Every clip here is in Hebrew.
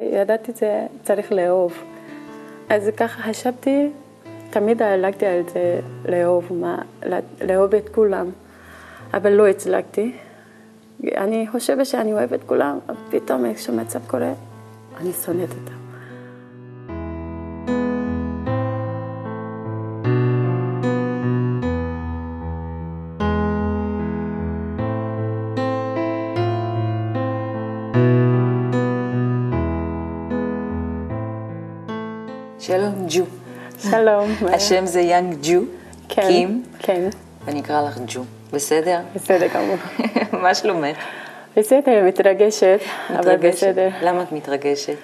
ידעתי שצריך לאהוב. אז ככה חשבתי, תמיד הלכתי על זה לאהוב, מה, לאהוב את כולם, אבל לא הצלחתי. אני חושבת שאני אוהבת כולם, אבל פתאום איזשהו מצב קורה, אני שונאת אותם. השם זה יאנג ג'ו, כן, קים, כן, ואני אקרא לך ג'ו. בסדר? בסדר גמור. מה שלומך? בסדר, מתרגשת, אבל? בסדר. למה את מתרגשת?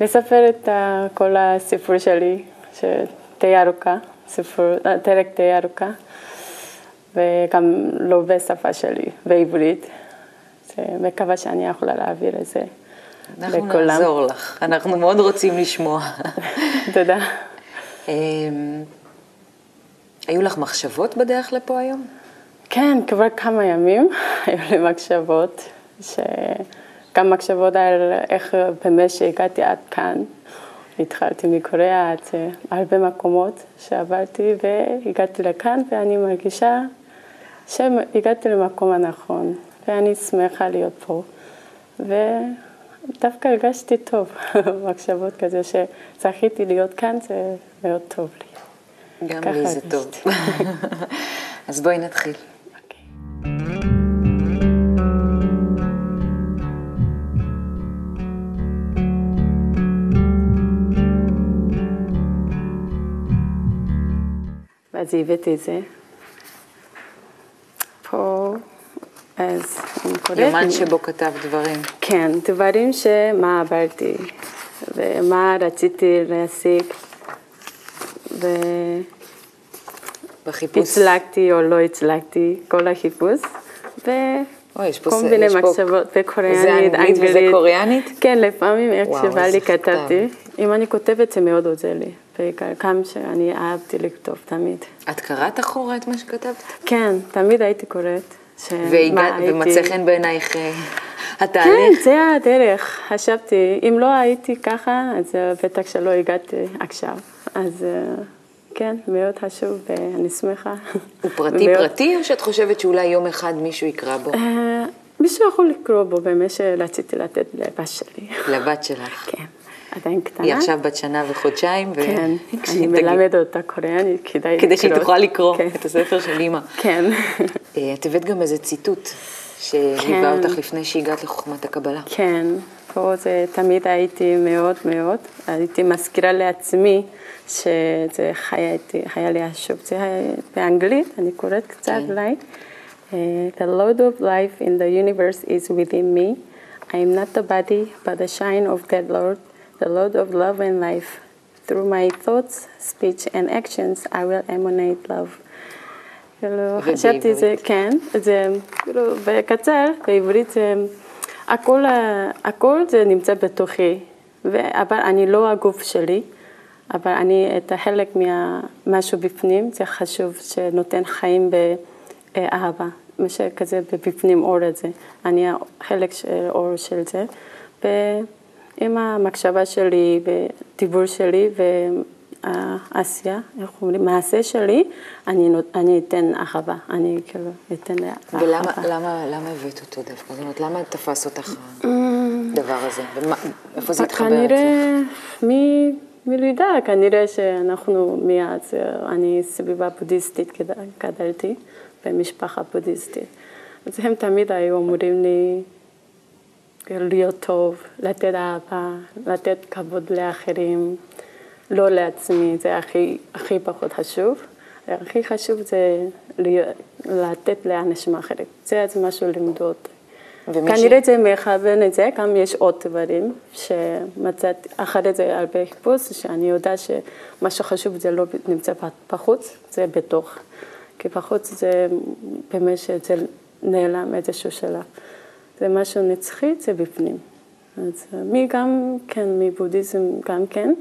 לספר את ה- כל הסיפור שלי, שתהיה ארוכה, סיפור, אה, פרק תהיה ארוכה, וגם לא בשפה שלי, בעברית. מקווה שאני יכולה להעביר את זה אנחנו לכולם. נעזור לך, אנחנו מאוד רוצים לשמוע. תודה. אמ, היו לך מחשבות בדרך לפה היום? כן, כבר כמה ימים היו לי מחשבות. גם מחשבות על איך באמת שהגעתי עד כאן. התחלתי מקוריאה עד אה, הרבה מקומות שעברתי והגעתי לכאן ואני מרגישה שהגעתי למקום הנכון ואני שמחה להיות פה. ודווקא הרגשתי טוב, מחשבות כזה שזכיתי להיות כאן זה מאוד טוב לי. גם לי זה טוב. אז בואי נתחיל. אוקיי. ואז הבאתי את זה. פה, אז אני קוראת. יומן שבו כתב דברים. כן, דברים שמה עברתי, ומה רציתי להשיג, בחיפוש. והצלחתי או לא הצלחתי, כל החיפוש, אוי, יש פה וכל ס- מיני מחשבות בקוריאנית, זה אנגלית וזה קוריאנית? כן, לפעמים איך שבא לי כתבתי. כתב. אם אני כותבת זה מאוד עוזר לי, בעיקר גם שאני אהבתי לכתוב תמיד. את קראת אחורה את מה שכתבת? כן, תמיד הייתי קוראת. ומצא חן בעינייך אה, כן, התהליך? זה הדרך. חשבתי, אם לא הייתי ככה, אז אה, בטח שלא הגעתי עכשיו. אז אה, כן, מאוד חשוב, ואני שמחה. הוא פרטי מאוד- פרטי, או שאת חושבת שאולי יום אחד מישהו יקרא בו? אה, מישהו יכול לקרוא בו, באמת שרציתי לתת לבת שלי. לבת שלך. כן, עדיין קטנה. היא עכשיו בת שנה וחודשיים, ו- כן, אני מלמדת אותה קוריאנית, כדאי לקרוא. כדי שהיא תוכל לקרוא כן. את הספר של אימא. כן, אה, את הבאת גם איזה ציטוט שליווה כן. אותך לפני שהגעת לחוכמת הקבלה. כן, פה זה תמיד הייתי מאוד מאוד, הייתי מזכירה לעצמי שזה חייתי, היה לי חשוב, זה היה באנגלית, אני קוראת קצת כן. אולי. Uh, the load of life in the universe is within me. I am not the body, but the shine of that Lord, the load of love and life. Through my thoughts, speech and actions, I will emanate love. כאילו, חשבתי זה, כן, זה, כאילו, בקצר, בעברית זה, הכל, הכל זה נמצא בתוכי, ו- אבל אני לא הגוף שלי, אבל אני, את החלק מהמשהו בפנים, זה חשוב, שנותן חיים באהבה, מה שכזה בפנים אור הזה, אני החלק של אור של זה, ועם המחשבה שלי, בדיבור שלי, העשייה, איך אומרים, מעשה שלי, אני, אני אתן אהבה, אני כאילו אתן אהבה. ולמה למה, למה הבאת אותו דווקא? זאת אומרת, למה תפס אותך הדבר הזה? ומה- איפה זה התחבר אצלך? כנראה מ- מלידה, כנראה שאנחנו מאז, אני סביבה בודהיסטית גד- גדלתי, במשפחה בודהיסטית. אז הם תמיד היו אומרים לי להיות טוב, לתת אהבה, לתת כבוד לאחרים, לא לעצמי, זה הכי, הכי פחות חשוב. הכי חשוב זה לתת לאנשים אחרים. זה מה שלימדו אותי. ומי ש- כנראה זה מכוון את זה, גם יש עוד דברים שמצאתי, אחרי זה הרבה חיפוש, שאני יודעת שמה שחשוב זה לא נמצא בחוץ, זה בתוך. כי בחוץ זה באמת שזה נעלם איזשהו שלב. זה משהו נצחי, זה בפנים. אז מי גם כן, מבודהיזם גם כן,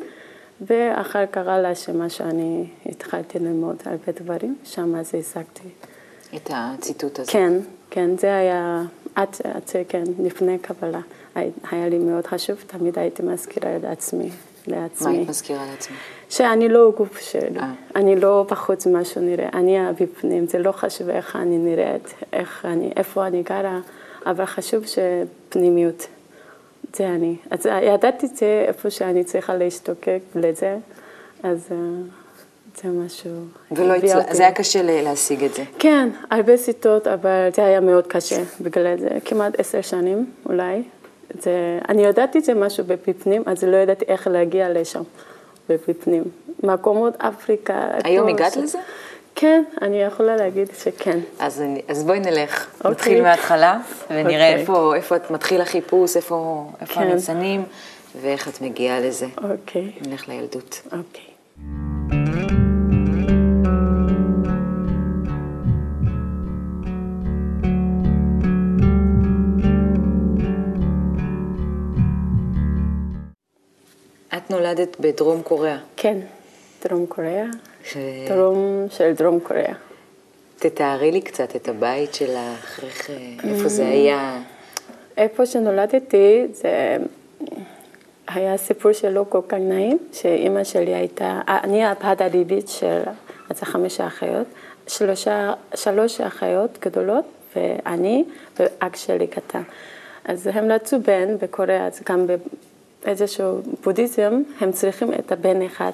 ואחר קרה לה שמה שאני התחלתי ללמוד הרבה דברים, שם אז השגתי. את הציטוט הזה. כן, כן, זה היה עד, עד שכן, לפני קבלה, היה לי מאוד חשוב, תמיד הייתי מזכירה את עצמי, לעצמי. מה היית מזכירה לעצמי? שאני לא גוף שלי, אה. אני לא פחות ממה שנראה, אני בפנים, זה לא חשוב איך אני נראית, איך אני, איפה אני גרה, אבל חשוב שפנימיות, זה אני. אז ידעתי את זה איפה שאני צריכה להשתוקק לזה, אז... אה, זה משהו... ולא הצלחת, זה היה קשה להשיג את זה. כן, הרבה סיטות, אבל זה היה מאוד קשה בגלל זה, כמעט עשר שנים אולי. זה, אני ידעתי את זה משהו בפנים, אז לא ידעתי איך להגיע לשם, בפנים. מקומות אפריקה. היום הגעת לזה? כן, אני יכולה להגיד שכן. אז, אני, אז בואי נלך. אוקיי. נתחיל מההתחלה, ונראה. אוקיי. איפה, איפה את מתחיל החיפוש, איפה, איפה כן. הניצנים, ואיך את מגיעה לזה. אוקיי. נלך לילדות. אוקיי. את נולדת בדרום קוריאה. כן, דרום קוריאה. ש... דרום של דרום קוריאה. תתארי לי קצת את הבית שלך, איך, איפה זה היה. איפה שנולדתי, זה היה סיפור שלא כל כך נעים, שאימא שלי הייתה, אני הבת הריבית של, אז חמש אחיות, שלושה, שלוש אחיות גדולות, ואני ואח שלי קטן. אז הם רצו בן בקוריאה, אז גם איזשהו בודהיזם, הם צריכים את הבן אחד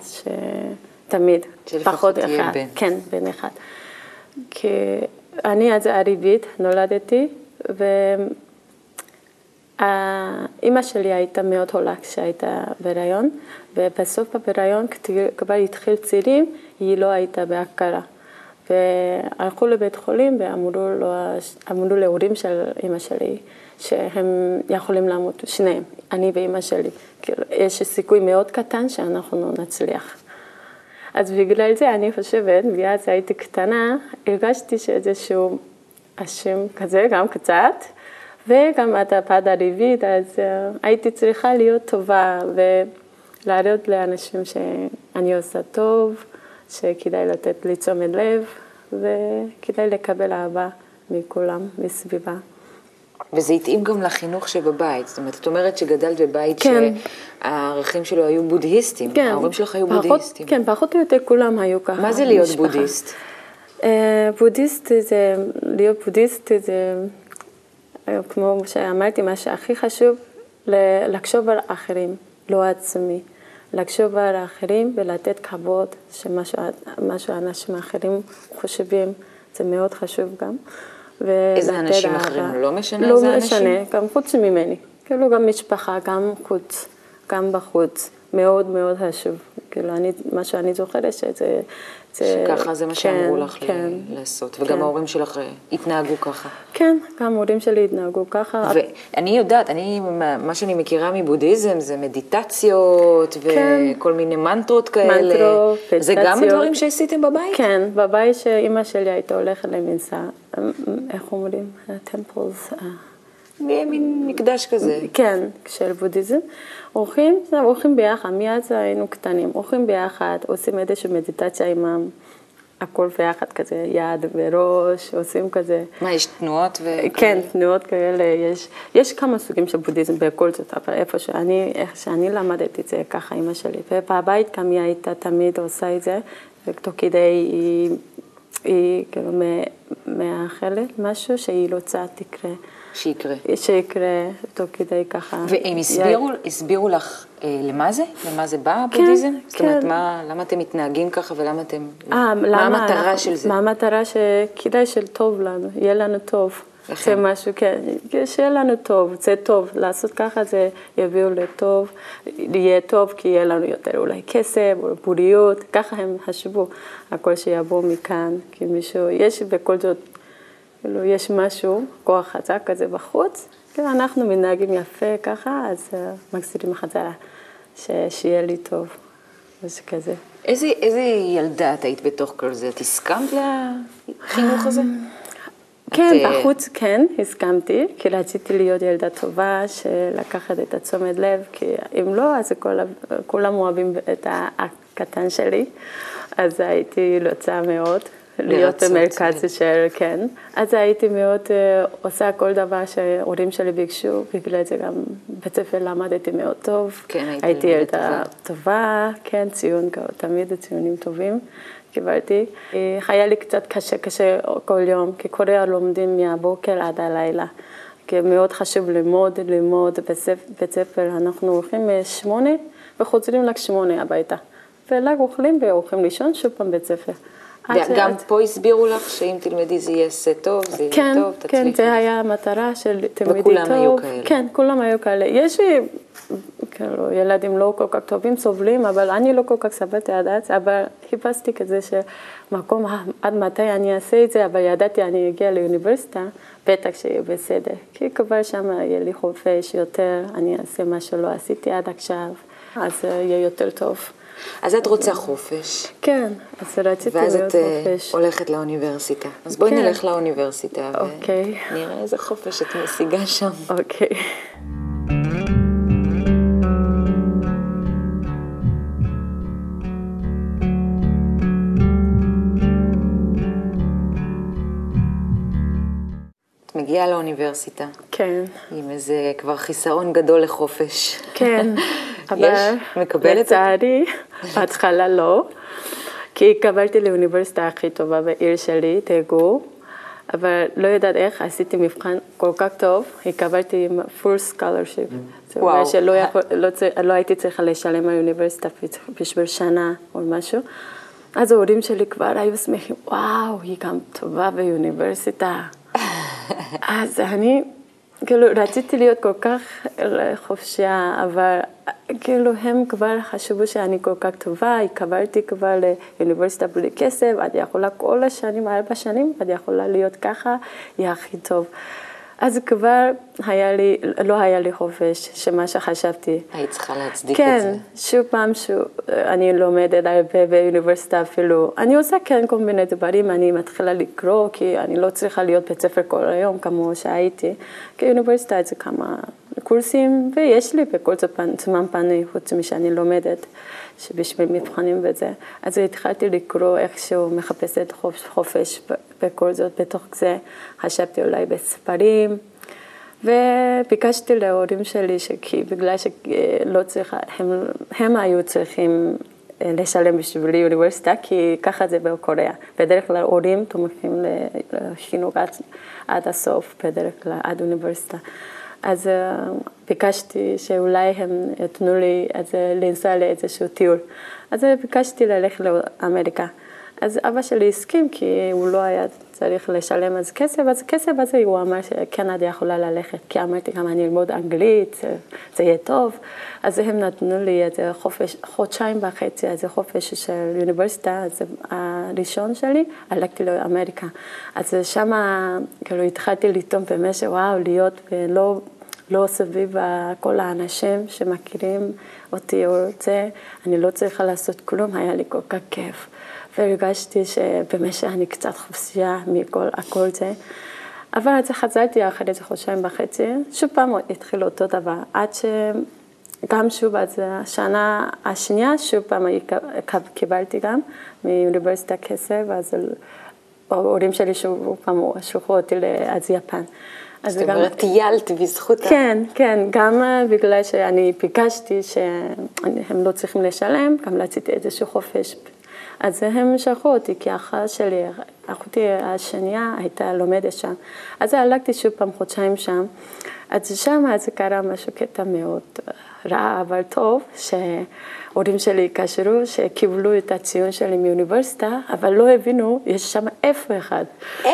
שתמיד, פחות אחד. בן. כן, בן אחד. כי אני אז עריבית, נולדתי, ואימא שלי הייתה מאוד חולה כשהייתה בהיריון, ובסוף בהיריון, כשכבר התחיל צירים, היא לא הייתה בהכרה. והלכו לבית חולים ואמרו להורים של אימא שלי, שהם יכולים למות, שניהם, אני ואימא שלי. כאילו, יש סיכוי מאוד קטן שאנחנו נצליח. אז בגלל זה אני חושבת, ואז הייתי קטנה, הרגשתי שאיזשהו אשם כזה, גם קצת, וגם את הפד הריבית, אז uh, הייתי צריכה להיות טובה ולהראות לאנשים שאני עושה טוב, שכדאי לתת לי תשומת לב, וכדאי לקבל אהבה מכולם, מסביבה. וזה התאים גם לחינוך שבבית. זאת אומרת, את אומרת שגדלת בבית כן. שהערכים שלו היו בודהיסטים. כן. ההורים שלך היו פחות, בודהיסטים. כן, פחות או יותר כולם היו ככה. מה זה להיות משפחה. בודהיסט? Uh, בודהיסט זה, להיות בודהיסט זה, אה, כמו שאמרתי, מה שהכי חשוב, לחשוב על אחרים, לא עצמי. לחשוב על האחרים ולתת כבוד, שמה שאנשים אחרים חושבים, זה מאוד חשוב גם. איזה אנשים אחרים? לא משנה לא איזה אנשים? לא משנה, גם חוץ ממני. כאילו גם משפחה, גם חוץ, גם בחוץ. מאוד מאוד חשוב. כאילו, אני, מה שאני זוכרת שזה... זה, שככה זה מה כן, שאמרו לך כן, לעשות, וגם כן. ההורים שלך אה, התנהגו ככה. כן, גם ההורים שלי התנהגו ככה. ואני יודעת, אני, מה שאני מכירה מבודהיזם זה מדיטציות כן. וכל מיני מנטרות כאלה. מנטרות, מדיטציות. זה גם דברים שעשיתם בבית? כן, בבית שאימא שלי הייתה הולכת למנסה, איך אומרים? טמפלס. מין מקדש כזה. כן, של בודהיזם. הולכים, הולכים ביחד, מיד היינו קטנים, הולכים ביחד, עושים איזושהי מדיטציה עם הכל ביחד כזה, יד וראש, עושים כזה. מה, יש תנועות ו... כן, תנועות כאלה, יש, יש כמה סוגים של בודהיזם בכל זאת, אבל איפה שאני, איך שאני למדתי את זה, ככה אימא שלי. ובבית גם היא הייתה תמיד עושה את זה, ותוך כדי היא, היא כאילו מאחלת משהו שהיא רוצה תקרה. שיקרה. שיקרה, תוך כדי ככה. והם הסבירו, הסבירו לך אה, למה זה? למה זה בא, הבודהיזם? כן, זאת אומרת, כן. מה, למה אתם מתנהגים ככה ולמה אתם... 아, מה למה, המטרה של זה? מה המטרה שכדאי שטוב לנו, יהיה לנו טוב. זה משהו, כן, שיהיה לנו טוב, זה טוב, לעשות ככה זה יביאו לטוב, יהיה טוב כי יהיה לנו יותר אולי כסף או בריאות, ככה הם חשבו, הכל שיבוא מכאן, כי מישהו, יש בכל זאת כאילו יש משהו, כוח חזק כזה בחוץ, כאילו אנחנו מתנהגים יפה ככה, אז uh, מחזירים חזרה, ש... שיהיה לי טוב, אז כזה. איזה, איזה ילדה את היית בתוך כל זה? את הסכמת לחינוך הזה? כן, את... אה, בחוץ כן, הסכמתי, כי רציתי להיות ילדה טובה, שלקחת את התשומת לב, כי אם לא, אז כל, כולם אוהבים את הקטן שלי, אז הייתי רוצה מאוד. להיות במרכז של, כן. אז הייתי מאוד uh, עושה כל דבר שהורים שלי ביקשו, בגלל זה גם בית ספר למדתי מאוד טוב. כן, הייתי הייתי ילדה טובה, כן, ציון, תמיד ציונים טובים. קיבלתי. אה, היה לי קצת קשה, קשה כל יום, כי קוריאה לומדים מהבוקר עד הלילה. כי מאוד חשוב ללמוד, ללמוד בית ספר. אנחנו הולכים משמונה וחוזרים רק שמונה הביתה. ורק אוכלים והולכים לישון שוב פעם בית ספר. וגם פה הסבירו לך שאם תלמדי זה יהיה עשה טוב, זה יהיה כן, טוב, תצליחי. כן, זה היה המטרה של תלמדי טוב. וכולם היו כאלה. כן, כולם היו כאלה. יש לי, כאילו, ילדים לא כל כך טובים, סובלים, אבל אני לא כל כך סבלתי עד אז, אבל חיפשתי כזה שמקום, עד מתי אני אעשה את זה, אבל ידעתי אני אגיע לאוניברסיטה, בטח שיהיה בסדר. כי כבר שם יהיה לי חופש יותר, אני אעשה מה שלא עשיתי עד עכשיו, אז יהיה יותר טוב. אז את רוצה חופש. כן, אז רציתי להיות חופש. ואז את הולכת לאוניברסיטה. אז בואי כן. נלך לאוניברסיטה. אוקיי. ונראה איזה חופש את משיגה שם. אוקיי. מגיעה לאוניברסיטה. כן. עם איזה כבר חיסרון גדול לחופש. כן. אבל לצערי, בהתחלה לא, כי התקבלתי לאוניברסיטה הכי טובה בעיר שלי, תגו, אבל לא יודעת איך, עשיתי מבחן כל כך טוב, התקבלתי עם full scholarship. זה אומר שלא יכול, לא, לא הייתי צריכה לשלם מהאוניברסיטה בשביל שנה או משהו. אז ההורים שלי כבר היו שמחים, וואו, היא גם טובה באוניברסיטה. אז אני כאילו, רציתי להיות כל כך חופשייה, אבל כאילו הם כבר חשבו שאני כל כך טובה, התקבלתי כבר לאוניברסיטה בלי כסף, את יכולה כל השנים, ארבע שנים, את יכולה להיות ככה, יהיה הכי טוב. אז כבר היה לי, לא היה לי חופש, שמה שחשבתי. היית צריכה להצדיק כן, את זה. כן, שוב פעם שוב, אני לומדת הרבה באוניברסיטה אפילו. אני עושה כן כל מיני דברים, אני מתחילה לקרוא, כי אני לא צריכה להיות בית ספר כל היום כמו שהייתי. כי אוניברסיטה זה כמה קורסים, ויש לי בכל זמן פנוי, חוץ משאני לומדת. שבשביל מבחנים וזה. אז התחלתי לקרוא איכשהו, מחפשת חופש בכל זאת, בתוך זה חשבתי אולי בספרים, וביקשתי להורים שלי, שכי בגלל שלא צריכה, הם, הם היו צריכים אה, לשלם בשבילי אוניברסיטה, כי ככה זה בקוריאה. בדרך כלל הורים תומכים לחינוך עד, עד הסוף, בדרך כלל עד אוניברסיטה. אז uh, ביקשתי שאולי הם יתנו לי לנסוע לאיזשהו טיול. אז ביקשתי ללכת לאמריקה. אז אבא שלי הסכים, כי הוא לא היה צריך לשלם אז כסף, אז כסף הזה הוא אמר את יכולה ללכת, כי אמרתי גם אני אלמוד אנגלית, זה, יהיה טוב. אז הם נתנו לי איזה חופש, חודשיים וחצי, איזה חופש של אוניברסיטה, זה הראשון שלי, הלכתי לאמריקה. אז שמה, כאילו, התחלתי לטעום במשך, וואו, להיות לא... לא סביב כל האנשים שמכירים אותי או זה, אני לא צריכה לעשות כלום, היה לי כל כך כיף. והרגשתי שבמשך אני קצת חופשייה מכל הכל זה. אבל אז חזרתי אחרי איזה חודשיים וחצי, שוב פעם התחיל אותו דבר, עד שגם שוב, אז השנה השנייה, שוב פעם קיבלתי גם מאוניברסיטה כסף, אז ההורים שלי שוב פעם שלחו אותי אז יפן. זאת אומרת, טיילת בזכות ה... כן, כן, גם בגלל שאני ביקשתי שהם לא צריכים לשלם, גם רציתי איזשהו חופש אז הם שלחו אותי, כי האחת שלי, אחותי השנייה הייתה לומדת שם. אז הלכתי שוב פעם חודשיים שם. אז שם אז קרה משהו קטע מאוד רע, אבל טוב, שהורים שלי התקשרו, שקיבלו את הציון שלי מאוניברסיטה, אבל לא הבינו, יש שם F אחד. F?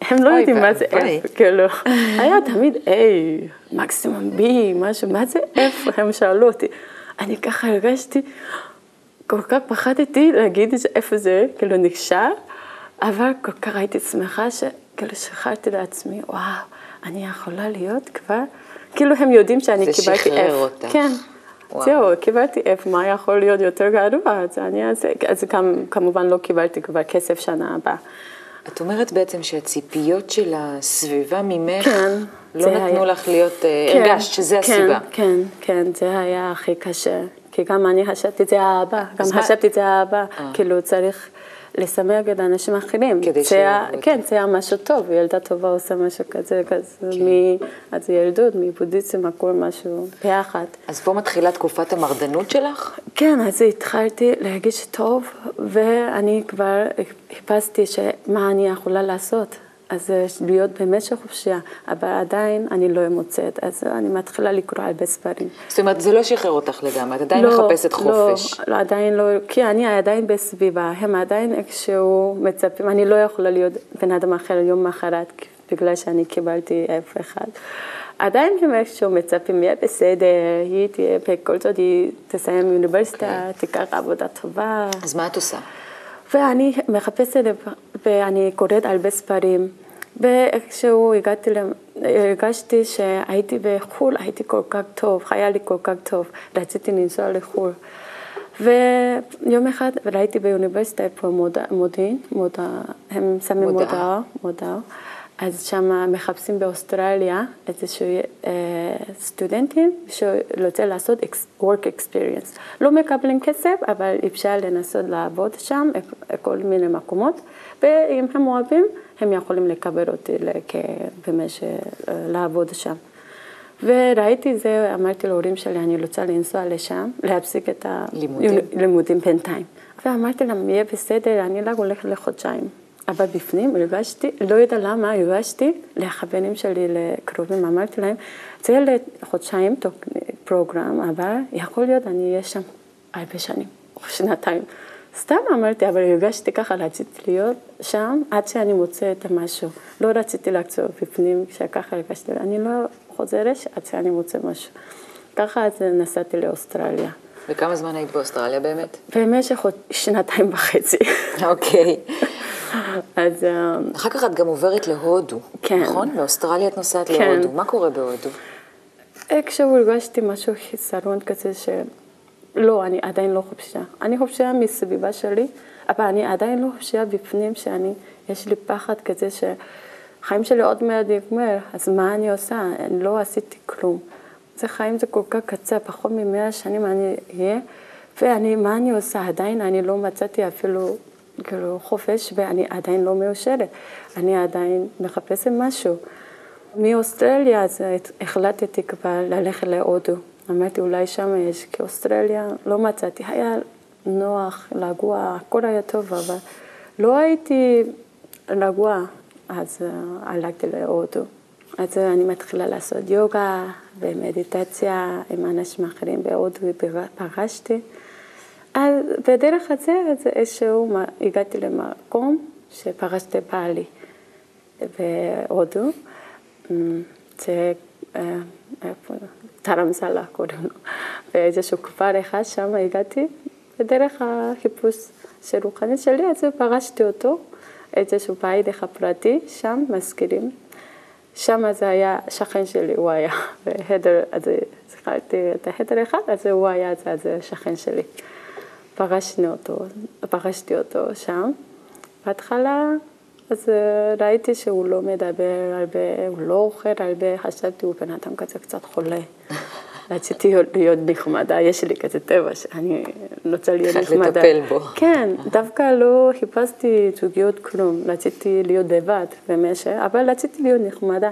הם לא יודעים מה זה F, כאילו. היה תמיד A, מקסימום B, משהו, מה זה F? הם שאלו אותי. אני ככה הרגשתי... כל כך פחדתי להגיד איפה זה, כאילו נקשר, אבל כל כך הייתי שמחה שכאילו שחררתי לעצמי, וואו, אני יכולה להיות כבר, כאילו הם יודעים שאני קיבלתי F. זה שחרר אותך. כן. זהו, קיבלתי F, מה יכול להיות יותר גרוע? אז אני אעשה, אז גם, כמובן לא קיבלתי כבר כסף שנה הבאה. את אומרת בעצם שהציפיות של הסביבה ממך כן, לא נתנו היה... לך להיות, אה, כן, הרגשת שזה כן, הסיבה. כן, כן, זה היה הכי קשה. כי גם אני חשבתי את זה האבא, גם חשבתי את זה האבא, אה. כאילו צריך לשמח את האנשים האחרים. כדי ש... כן, זה היה משהו טוב, ילדה טובה עושה משהו כזה, כזה, כן. מ... אז ילדות, מבודהיזם, הכל משהו ביחד. אז פה מתחילה תקופת המרדנות שלך? כן, אז התחלתי להרגיש טוב, ואני כבר חיפשתי מה אני יכולה לעשות. אז להיות במשך חופשייה, אבל עדיין אני לא מוצאת, אז אני מתחילה לקרוא הרבה ספרים. זאת אומרת, זה לא שחרר אותך לגמרי, את עדיין לא, מחפשת לא, חופש. לא, לא, עדיין לא, כי אני עדיין בסביבה, הם עדיין איכשהו מצפים, אני לא יכולה להיות בן אדם אחר יום מחרת, בגלל שאני קיבלתי אף אחד. עדיין הם איכשהו מצפים, יהיה בסדר, היא תהיה בכל זאת, היא תסיים אוניברסיטה, okay. אוקיי. תיקח עבודה טובה. אז מה את עושה? ואני מחפשת, ואני קוראת הרבה ספרים, ואיכשהו הגעתי, הרגשתי שהייתי בחו"ל, הייתי כל כך טוב, היה לי כל כך טוב, רציתי לנסוע לחו"ל. ויום אחד ראיתי באוניברסיטה פה מודיעין, מודע, הם שמים מודעה, מודעה. אז שם מחפשים באוסטרליה איזשהו אה, סטודנטים שרוצה לעשות work experience. לא מקבלים כסף, אבל אפשר לנסות לעבוד שם, בכל מיני מקומות, ואם הם אוהבים, הם יכולים לקבל אותי במשך, אה, לעבוד שם. וראיתי זה, אמרתי להורים שלי, אני רוצה לנסוע לשם, להפסיק את הלימודים בינתיים. ואמרתי להם, יהיה בסדר, אני רק הולך לחודשיים. אבל בפנים הרגשתי, לא יודע למה, הרגשתי לחברים שלי, לקרובים, אמרתי להם, זה לחודשיים פרוגרם, אבל יכול להיות אני אהיה שם הרבה שנים, או שנתיים. סתם אמרתי, אבל הרגשתי ככה, רציתי להיות שם עד שאני מוצאת משהו. לא רציתי לחזור בפנים, כשככה הרגשתי, אני לא חוזרת עד שאני מוצאת משהו. ככה אז נסעתי לאוסטרליה. וכמה זמן היית באוסטרליה באמת? במשך עוד שנתיים וחצי. אוקיי. אז... אה, אחר כך את גם עוברת להודו, כן. נכון? באוסטרליה את נוסעת כן. להודו. מה קורה בהודו? איכשהו הרגשתי משהו חיסרון כזה ש... לא, אני עדיין לא חופשייה. אני חופשייה מסביבה שלי, אבל אני עדיין לא חופשייה בפנים, שאני, יש לי פחד כזה שחיים שלי עוד מעט נגמר, אז מה אני עושה? אני לא עשיתי כלום. זה חיים זה כל כך קצר, פחות ממאה שנים אני אהיה, ואני, מה אני עושה? עדיין אני לא מצאתי אפילו כאילו חופש, ואני עדיין לא מאושרת. אני עדיין מחפשת משהו. מאוסטרליה אז החלטתי כבר ללכת להודו. אמרתי, אולי שם יש, כי אוסטרליה לא מצאתי. היה נוח, לגוע, הכל היה טוב, אבל לא הייתי רגוע, אז uh, הלכתי להודו. אז אני מתחילה לעשות יוגה ומדיטציה עם אנשים אחרים בהודו, ופגשתי. אז בדרך הזה, אז איזשהו, הגעתי למקום שפגשתי בעלי בהודו. זה, אה, איפה, תרמזלה קוראים לו. באיזשהו כפר אחד, שם הגעתי, בדרך החיפוש של רוחנית שלי, אז פגשתי אותו, איזשהו בית אחד פרטי, שם מזכירים. שם זה היה שכן שלי, הוא היה בחדר, אז זכרתי את החדר אחד, אז הוא היה, אז שכן שלי. פגשנו אותו, פגשתי אותו שם. בהתחלה, אז אה, ראיתי שהוא לא מדבר הרבה, הוא לא אוכל הרבה, חשבתי הוא בן אדם כזה קצת חולה. רציתי להיות נחמדה, יש לי כזה טבע שאני רוצה להיות נחמדה. צריך לטפל בו. כן, דווקא לא חיפשתי זוגיות כלום, רציתי להיות לבד במשך, אבל רציתי להיות נחמדה.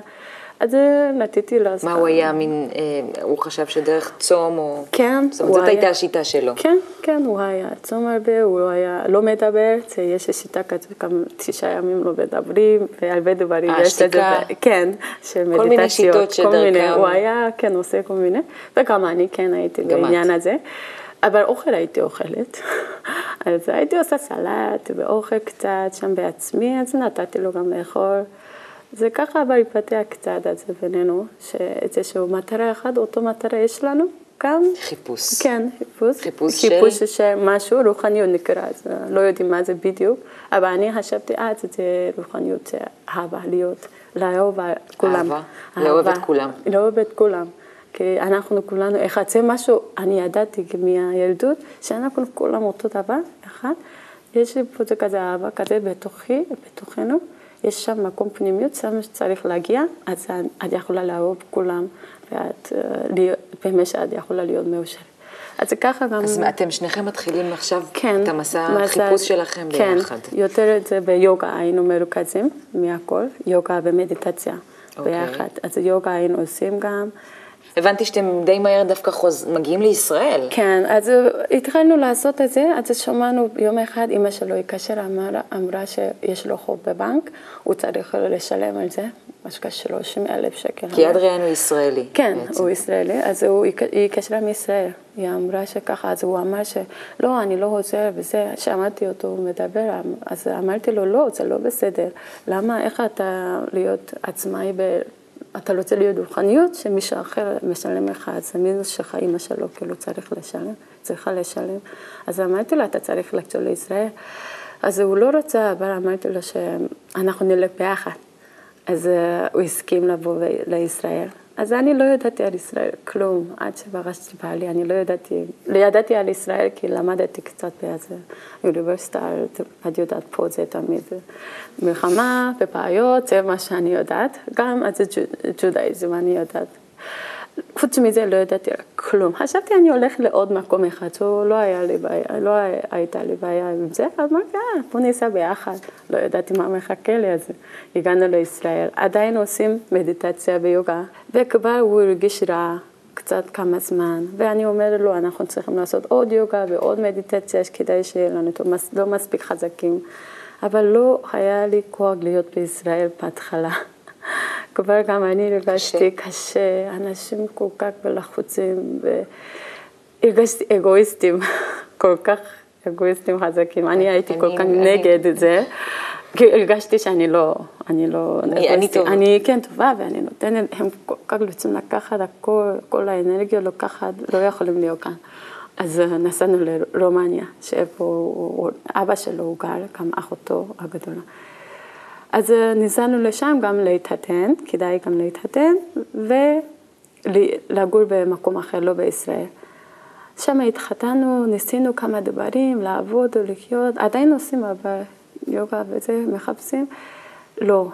אז נטיתי לעשות. מה הוא היה מין, אה, הוא חשב שדרך צום או... כן, זאת אומרת, זאת הייתה השיטה שלו. כן, כן, הוא היה צום הרבה, הוא לא היה, לא מדבר, יש שיטה כזאת, כמה תשעה ימים לא מדברים, והרבה דברים. אה, שתיקה. כן, של מדיטציות. כל מיני שיטות שדרכם. הוא היה, כן, עושה כל מיני, וגם אני כן הייתי בעניין הזה. אבל אוכל הייתי אוכלת, אז הייתי עושה סלט ואוכל קצת שם בעצמי, אז נתתי לו גם לאכול. זה ככה אבל התפתח קצת על זה בינינו, שאיזשהו מטרה אחת, אותו מטרה יש לנו כאן. חיפוש. כן, חיפוש. חיפוש של? חיפוש של משהו, רוחניות נקרא, אז לא יודעים מה זה בדיוק, אבל אני חשבתי, אה, זה רוחניות, זה אהבה, להיות, לאהוב כולם. אהבה, לאהוב את כולם. לאהוב את כולם. כי אנחנו כולנו אחד, זה משהו, אני ידעתי מהילדות, שאנחנו כולם אותו דבר, אחד. יש לי פה זה כזה אהבה כזה בתוכי, בתוכנו. יש שם מקום פנימיות, שם שצריך להגיע, אז את יכולה לאהוב כולם, ואת, אה, באמת שאת יכולה להיות מאושרת. אז ככה גם... אז אתם שניכם מתחילים עכשיו כן, את המסע החיפוש שלכם כן, ביחד. כן, יותר את זה ביוגה היינו מרוכזים מהכל, יוגה ומדיטציה okay. אוקיי. ביחד. אז יוגה היינו עושים גם. הבנתי שאתם די מהר דווקא חוז... מגיעים לישראל. כן, אז התחלנו לעשות את זה, אז שמענו יום אחד, אמא שלו התקשר, אמרה, אמרה שיש לו חוב בבנק, הוא צריך לשלם על זה, משהו כ-30 אלף שקל. כי אדריאן הוא ישראלי. כן, בעצם. הוא ישראלי, אז הוא, היא התקשרה מישראל, היא אמרה שככה, אז הוא אמר שלא, אני לא עוזר וזה, שמעתי אותו מדבר, אז אמרתי לו, לא, זה לא בסדר, למה, איך אתה להיות עצמאי ב... אתה רוצה להיות רוחניות, שמישהו אחר משלם לך, אז המינוס שלך, אימא שלו, כאילו צריך לשלם, צריכה לשלם. אז אמרתי לו, אתה צריך לחזור לישראל. אז הוא לא רצה, אבל אמרתי לו שאנחנו נלך ביחד. אז uh, הוא הסכים לבוא לישראל. אז אני לא ידעתי על ישראל כלום, עד שפגשתי בעלי, אני לא ידעתי, לא ידעתי על ישראל כי למדתי קצת באיזה אוניברסיטה, את יודעת, פה זה תמיד מלחמה ובעיות, זה מה שאני יודעת, גם אז ג'ודאיזם אני יודעת. חוץ מזה לא ידעתי כלום. חשבתי אני הולכת לעוד מקום אחד, לא היה לי בעיה, לא הייתה לי בעיה עם זה, אז אמרתי, אה, בוא ניסע ביחד. לא ידעתי מה מחכה לי, אז הגענו לישראל. עדיין עושים מדיטציה ויוגה, וכבר הוא הרגיש רע. קצת כמה זמן, ואני אומרת לו, אנחנו צריכים לעשות עוד יוגה ועוד מדיטציה, שכדאי שיהיה לנו לא מספיק חזקים. אבל לא היה לי כוח להיות בישראל בהתחלה. כבר גם אני הרגשתי קשה. אנשים כל כך לחוצים, והרגשתי אגואיסטים, כל כך אגואיסטים חזקים. אני הייתי כל כך נגד זה. כי הרגשתי שאני לא, אני לא, אני טובה. אני כן טובה ואני נותנת, הם כל כך רוצים לקחת הכל, כל האנרגיה לוקחת, לא יכולים להיות כאן. אז נסענו לרומניה, שאיפה אבא שלו הוא גר, גם אחותו הגדולה. אז אה, ניסענו לשם גם להתחתן, כדאי גם להתחתן, ולגור במקום אחר, לא בישראל. שם התחתנו, ניסינו כמה דברים, לעבוד או לחיות, עדיין עושים אבל יוגה וזה, מחפשים. לא.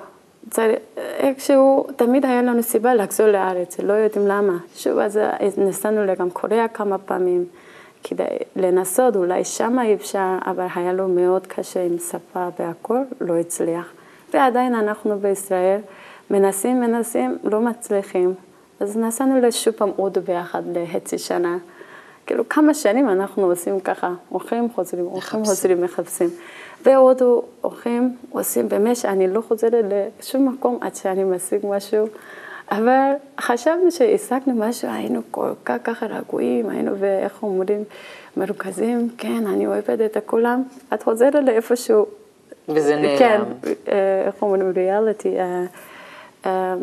צריך, איכשהו, תמיד היה לנו סיבה לחזור לארץ, לא יודעים למה. שוב, אז אה, נסענו לגם קוריאה כמה פעמים, כדי לנסות, אולי שם אי אפשר, אבל היה לו מאוד קשה עם שפה והכל, לא הצליח. ועדיין אנחנו בישראל מנסים, מנסים, לא מצליחים. אז נסענו לשוב פעם עוד ביחד לחצי שנה. כאילו כמה שנים אנחנו עושים ככה, הולכים, חוזרים, הולכים, חוזרים, מחפשים. ועוד הולכים, עושים, באמת שאני לא חוזרת לשום מקום עד שאני משיג משהו. אבל חשבנו שהשגנו משהו, היינו כל כך ככה רגועים, היינו, ואיך אומרים, מרוכזים, כן, אני אוהבת את כולם. את חוזרת לאיפשהו וזה נעלם. כן, אה, איך אומרים ריאליטי, אה, אה,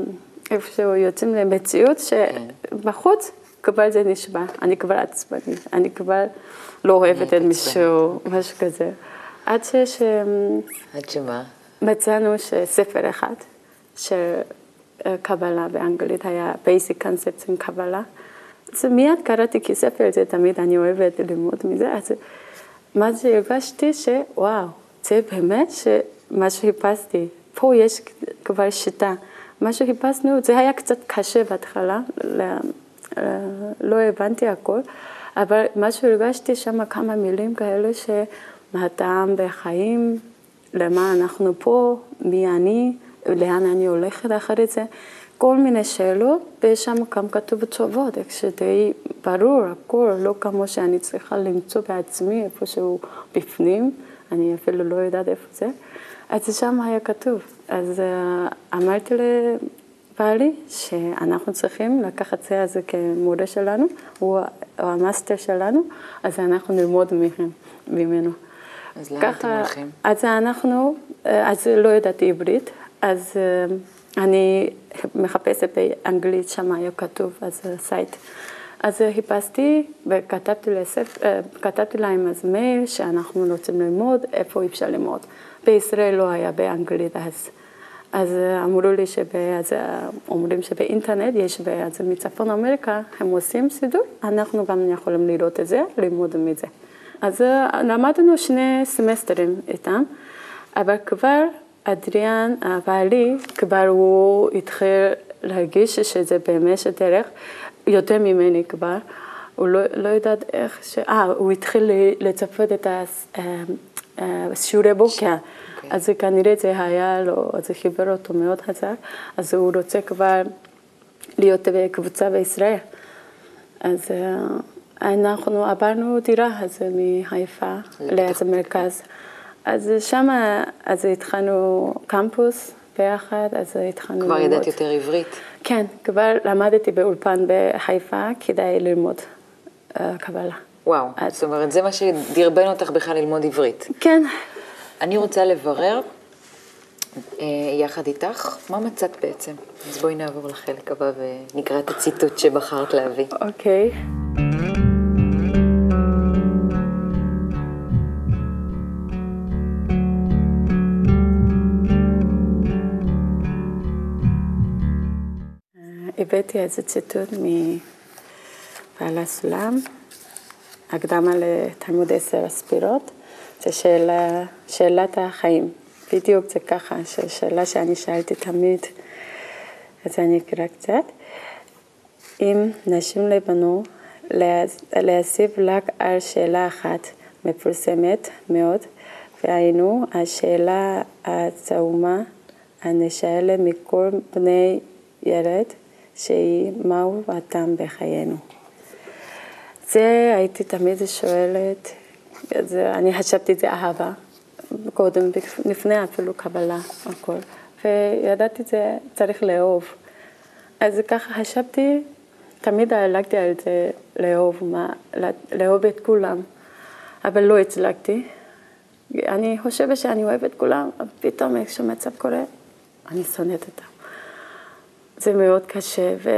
איפשהו יוצאים למציאות שבחוץ כבר זה נשבע, אני כבר עצבנית, אני כבר לא אוהבת את מישהו, משהו כזה. עד שיש... עד שמה? מצאנו שספר אחד של קבלה באנגלית היה basic concepts עם קבלה. אז מיד קראתי כי ספר זה תמיד אני אוהבת ללמוד מזה, אז מה שהרגשתי שוואו. זה באמת שמה שחיפשתי. פה יש כבר שיטה. מה שחיפשנו, זה היה קצת קשה בהתחלה, לא הבנתי הכל, אבל מה שהרגשתי שם כמה מילים כאלה שמהטעם בחיים, למה אנחנו פה, מי אני, לאן אני הולכת אחרי זה, כל מיני שאלות, ושם גם כתוב תשובות, איך שדי ברור, הכל, לא כמו שאני צריכה למצוא בעצמי איפשהו בפנים. אני אפילו לא יודעת איפה זה. אז שם היה כתוב. אז uh, אמרתי לבעלי שאנחנו צריכים לקחת זה הזה כמורה שלנו, הוא המאסטר שלנו, אז אנחנו נלמוד ממנו. אז לאן אתם הולכים? אז אנחנו, אה, אז לא ידעתי עברית, אז אה, אני מחפשת באנגלית, שם היה כתוב, אז site. אז חיפשתי וכתבתי לספ... אה, להם אז מייל שאנחנו רוצים ללמוד, איפה אפשר ללמוד. בישראל לא היה באנגלית אז. אז אמרו לי שבאז, אומרים שבאינטרנט יש, אז מצפון אמריקה הם עושים סידור, אנחנו גם יכולים לראות את זה, ללמוד מזה. אז למדנו שני סמסטרים איתם, אבל כבר אדריאן, בעלי, כבר הוא התחיל להרגיש שזה באמת דרך. יותר ממני כבר, הוא לא, לא יודעת איך ש... אה, הוא התחיל לצפות את השיעורי בוקר. Okay. אוקיי. אז כנראה זה היה לו, זה חיבר אותו מאוד חזק, אז הוא רוצה כבר להיות בקבוצה בישראל. אז אנחנו עברנו דירה אז מחיפה לאיזה מרכז. אז שם, אז התחלנו קמפוס ביחד, אז התחלנו. כבר ידעת יותר עברית? כן, כבר למדתי באולפן בחיפה כדי ללמוד uh, קבלה. וואו, אז... זאת אומרת, זה מה שדרבן אותך בכלל ללמוד עברית. כן. אני רוצה לברר אה, יחד איתך, מה מצאת בעצם? אז בואי נעבור לחלק הבא ונקרא את הציטוט שבחרת להביא. אוקיי. Okay. הבאתי איזה ציטוט מבעל הסולם, הקדמה לתלמוד עשר הספירות, זה שאלה, שאלת החיים. בדיוק זה ככה, שאלה שאני שאלתי תמיד, אז אני אקרא קצת. אם נשים לבנו להסיב רק על שאלה אחת מפורסמת מאוד, והיינו השאלה הצהומה הנשאלת מכל בני ילד, שהיא מהו הטעם בחיינו. זה הייתי תמיד שואלת, זה, אני חשבתי את זה אהבה, קודם, לפני אפילו קבלה, הכל. וידעתי זה צריך לאהוב. אז ככה חשבתי, תמיד הלכתי על זה לאהוב, מה, לאהוב את כולם, אבל לא הצלחתי. אני חושבת שאני אוהבת את כולם, פתאום איך שמצב קורה, אני שונאת אותם. זה מאוד קשה, ו...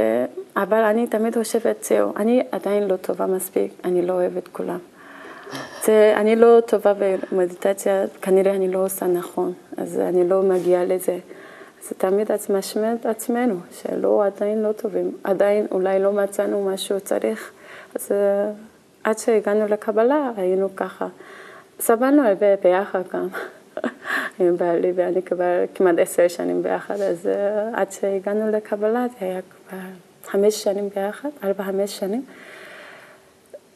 אבל אני תמיד חושבת, זהו, אני עדיין לא טובה מספיק, אני לא אוהבת כולם. זה, אני לא טובה במדיטציה, כנראה אני לא עושה נכון, אז אני לא מגיעה לזה. אז תמיד משמע את עצמנו, שלא, עדיין לא טובים, עדיין אולי לא מצאנו מה שהוא צריך. אז אה, עד שהגענו לקבלה היינו ככה. סבלנו הרבה ביחד גם. עם בעלי, ואני כבר כמעט עשר שנים ביחד, אז uh, עד שהגענו לקבלה זה היה כבר חמש שנים ביחד, ארבע, חמש שנים.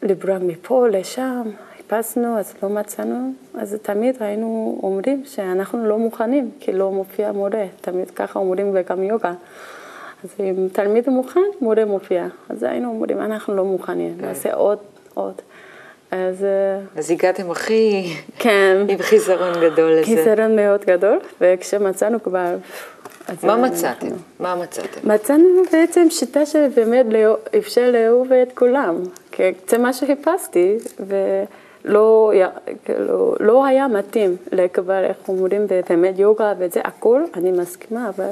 לברוח מפה לשם, חיפשנו, אז לא מצאנו, אז תמיד היינו אומרים שאנחנו לא מוכנים, כי לא מופיע מורה, תמיד ככה אומרים וגם יוגה. אז אם תלמיד מוכן, מורה מופיע. אז היינו אומרים, אנחנו לא מוכנים, כן. נעשה עוד, עוד. אז... אה, אז הגעתם הכי... כן. עם חיסרון גדול לזה. חיסרון מאוד גדול, וכשמצאנו כבר... מה מצאתם? מה מצאתם? מצאנו בעצם שיטה שבאמת לא, אפשר לאהוב את כולם. כי זה מה שחיפשתי, ולא כאילו, לא היה מתאים לקבל, איך אומרים, באמת יוגה וזה, הכל, אני מסכימה, אבל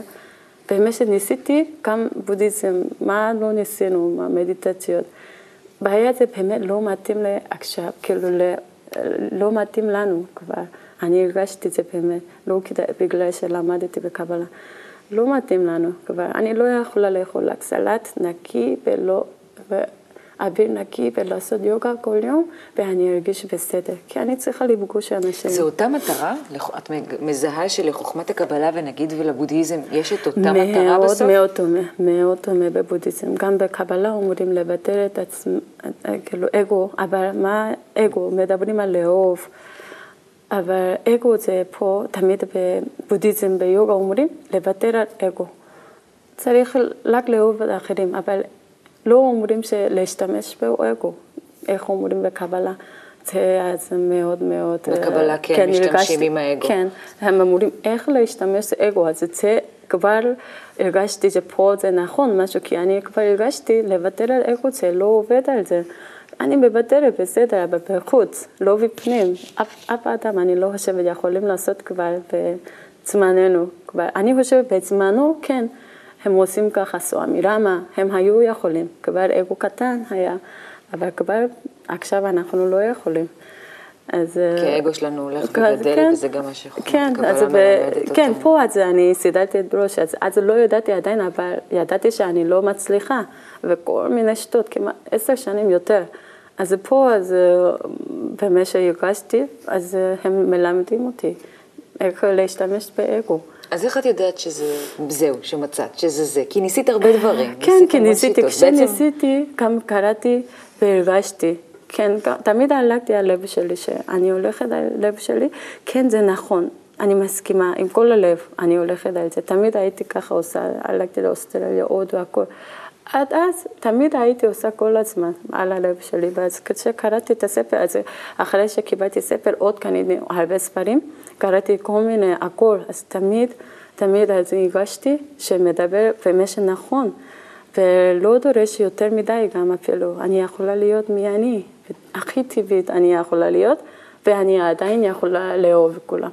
באמת שניסיתי, גם בודהיזם, מה לא ניסינו, מה מדיטציות. הבעיה זה באמת לא מתאים לעכשיו, כאילו לא מתאים לנו כבר. אני הרגשתי את זה באמת, לא בגלל שלמדתי בקבלה. לא מתאים לנו כבר. אני לא יכולה לאכול סלט נקי ולא, אוויר נקי ולעשות יוגה כל יום, ואני ארגיש בסדר, כי אני צריכה לפגוש אנשים. זו אותה מטרה? את מזהה שלחוכמת הקבלה ונגיד ולבודהיזם יש את אותה מאוד, מטרה בסוף? מאוד דומה, מאוד דומה בבודהיזם. גם בקבלה אומרים לבטל את עצמם, כאילו אגו, אבל מה אגו? מדברים על לאהוב. אבל אגו זה פה, תמיד בבודהיזם, ביוגה אומרים, לוותר על אגו. צריך רק לאהוב את האחרים, אבל לא אומרים להשתמש באגו, איך אומרים בקבלה. זה מאוד מאוד... בקבלה כן, כן משתמשים הרגשתי, עם האגו. כן, הם אומרים איך להשתמש באגו, אז זה כבר הרגשתי שפה זה נכון משהו, כי אני כבר הרגשתי לוותר על אגו, זה לא עובד על זה. אני מוותרת, בסדר, אבל בחוץ, לא בפנים. אף, אף אדם, אני לא חושבת, יכולים לעשות כבר בזמננו. כבר. אני חושבת בזמנו, כן. הם עושים ככה, סועמי רמה, הם היו יכולים, כבר אגו קטן היה, אבל כבר עכשיו אנחנו לא יכולים. אז... אה, כי האגו שלנו הולך וגדל, כן, וזה גם מה שחוכמת כן, קבלה מלמדת אותו. כן, פה אז אני סידרתי את בראש, אז, אז לא ידעתי עדיין, אבל ידעתי שאני לא מצליחה, וכל מיני שטות, כמעט עשר שנים יותר. אז פה, אז אה, במה שהרגשתי, אז אה, הם מלמדים אותי איך להשתמש באגו. אז איך את יודעת שזה, זהו, שמצאת, שזה זה? כי ניסית הרבה דברים. כן, כי ניסיתי. כשניסיתי, גם קראתי והרגשתי. כן, תמיד הלכתי על הלב שלי, שאני הולכת על הלב שלי, כן, זה נכון. אני מסכימה עם כל הלב, אני הולכת על זה. תמיד הייתי ככה עושה, הלכתי לאוסטרליה, הודו, הכל. עד אז תמיד הייתי עושה כל הזמן על הלב שלי, ואז כשקראתי את הספר הזה, אחרי שקיבלתי ספר, עוד קניתי הרבה ספרים, קראתי כל מיני, הכל, אז תמיד, תמיד אז הגשתי שמדבר באמת שנכון, ולא דורש יותר מדי גם אפילו, אני יכולה להיות מי אני, הכי טבעית אני יכולה להיות, ואני עדיין יכולה לאהוב כולם.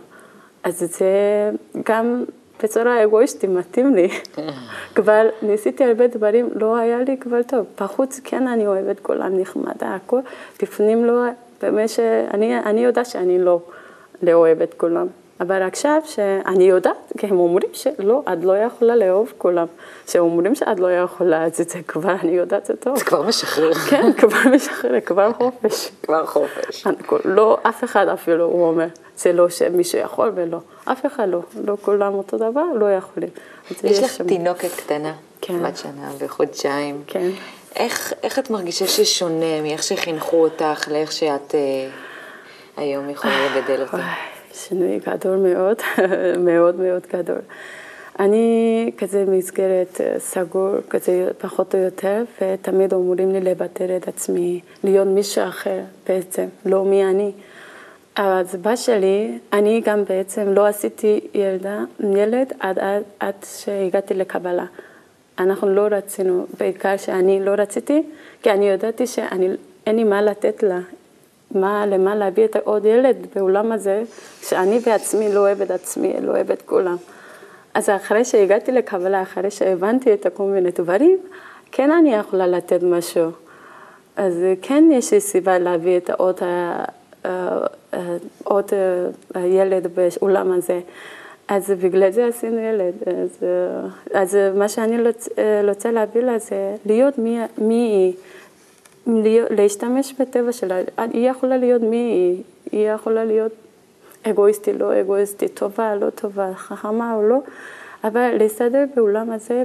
אז זה גם בצורה אגואיסטית מתאים לי. כבר ניסיתי הרבה דברים, לא היה לי כבר טוב. בחוץ כן אני אוהבת כולם נחמדה, הכל. בפנים לא, באמת שאני יודעת שאני לא, לא אוהבת כולם. אבל עכשיו שאני יודעת, כי הם אומרים שלא, את לא יכולה לאהוב כולם. שאומרים שאת לא יכולה, אז זה כבר, אני יודעת זה טוב. זה כבר משחרר. כן, כבר משחרר, כבר חופש. כבר חופש. לא, אף אחד אפילו, הוא אומר, זה לא שמישהו יכול ולא. אף אחד לא, לא כולם אותו דבר, לא יכולים. יש לך שם... תינוקת קטנה, כן. בת שנה וחודשיים. כן. איך, איך את מרגישה ששונה מאיך שחינכו אותך לאיך שאת אה, היום יכולה לגדל אותה? שינוי גדול מאוד, מאוד מאוד גדול. אני כזה מסגרת אה, סגור, כזה פחות או יותר, ותמיד אומרים לי לוותר את עצמי, להיות מישהו אחר בעצם, לא מי אני. אז בת שלי, אני גם בעצם לא עשיתי ילדה, ילד עד, עד, עד שהגעתי לקבלה. אנחנו לא רצינו, בעיקר שאני לא רציתי, כי אני ידעתי שאין לי מה לתת לה, מה, למה להביא את עוד ילד בעולם הזה, שאני בעצמי לא אוהבת עצמי, לא אוהבת כולם. אז אחרי שהגעתי לקבלה, אחרי שהבנתי את כל מיני דברים, כן אני יכולה לתת משהו. אז כן יש לי סיבה להביא את עוד, עוד ילד באולם הזה. אז בגלל זה עשינו ילד. אז, אז מה שאני רוצה להביא לה זה להיות מי, מי היא, להשתמש בטבע שלה. היא יכולה להיות מי היא, היא יכולה להיות אגואיסטי, לא אגואיסטי, טובה, לא טובה, חכמה או לא, אבל להסתדר בעולם הזה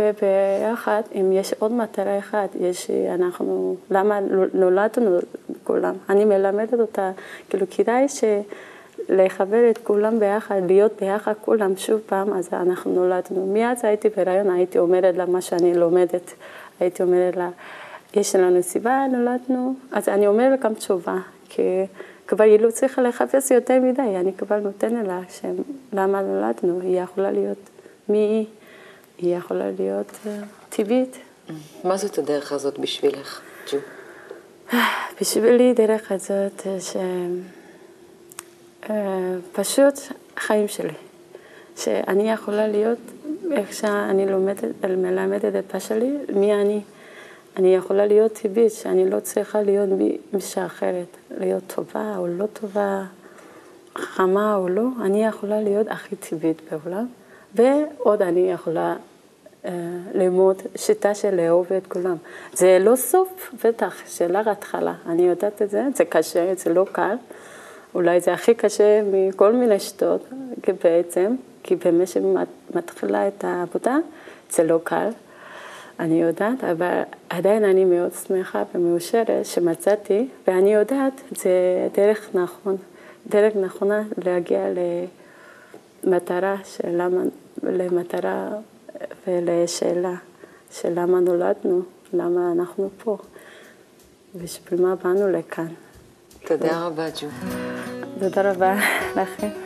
וביחד, אם יש עוד מטרה אחת, יש, אנחנו, למה נולדנו כולם, אני מלמדת אותה, כאילו כדאי ש... לחבר את כולם ביחד, להיות ביחד כולם שוב פעם, אז אנחנו נולדנו. מאז הייתי בהיריון, הייתי אומרת לה מה שאני לומדת, הייתי אומרת לה, יש לנו סיבה, נולדנו, אז אני אומרת גם תשובה, כי כבר היא לא צריכה לחפש יותר מדי, אני כבר נותנת לה שם למה נולדנו, היא יכולה להיות מי היא, היא יכולה להיות uh, טבעית. מה זאת הדרך הזאת בשבילך, ג'ו? בשבילי דרך הזאת שפשוט uh, חיים שלי, שאני יכולה להיות איך שאני לומדת, מלמדת את שלי, מי אני. אני יכולה להיות טבעית, שאני לא צריכה להיות מישהי אחרת, להיות טובה או לא טובה, חמה או לא, אני יכולה להיות הכי טבעית בעולם, ועוד אני יכולה אה, ללמוד שיטה של לאהוב את כולם. זה לא סוף, בטח, שאלה התחלה, אני יודעת את זה, זה קשה, זה לא קל, אולי זה הכי קשה מכל מיני שיטות, בעצם, כי באמת שמתחילה את העבודה, זה לא קל. אני יודעת, אבל עדיין אני מאוד שמחה ומאושרת שמצאתי, ואני יודעת, זה דרך נכון, דרך נכונה להגיע למטרה של למה, למטרה ולשאלה של למה נולדנו, למה אנחנו פה, בשביל מה באנו לכאן. תודה רבה, ג'ו. תודה רבה לכם.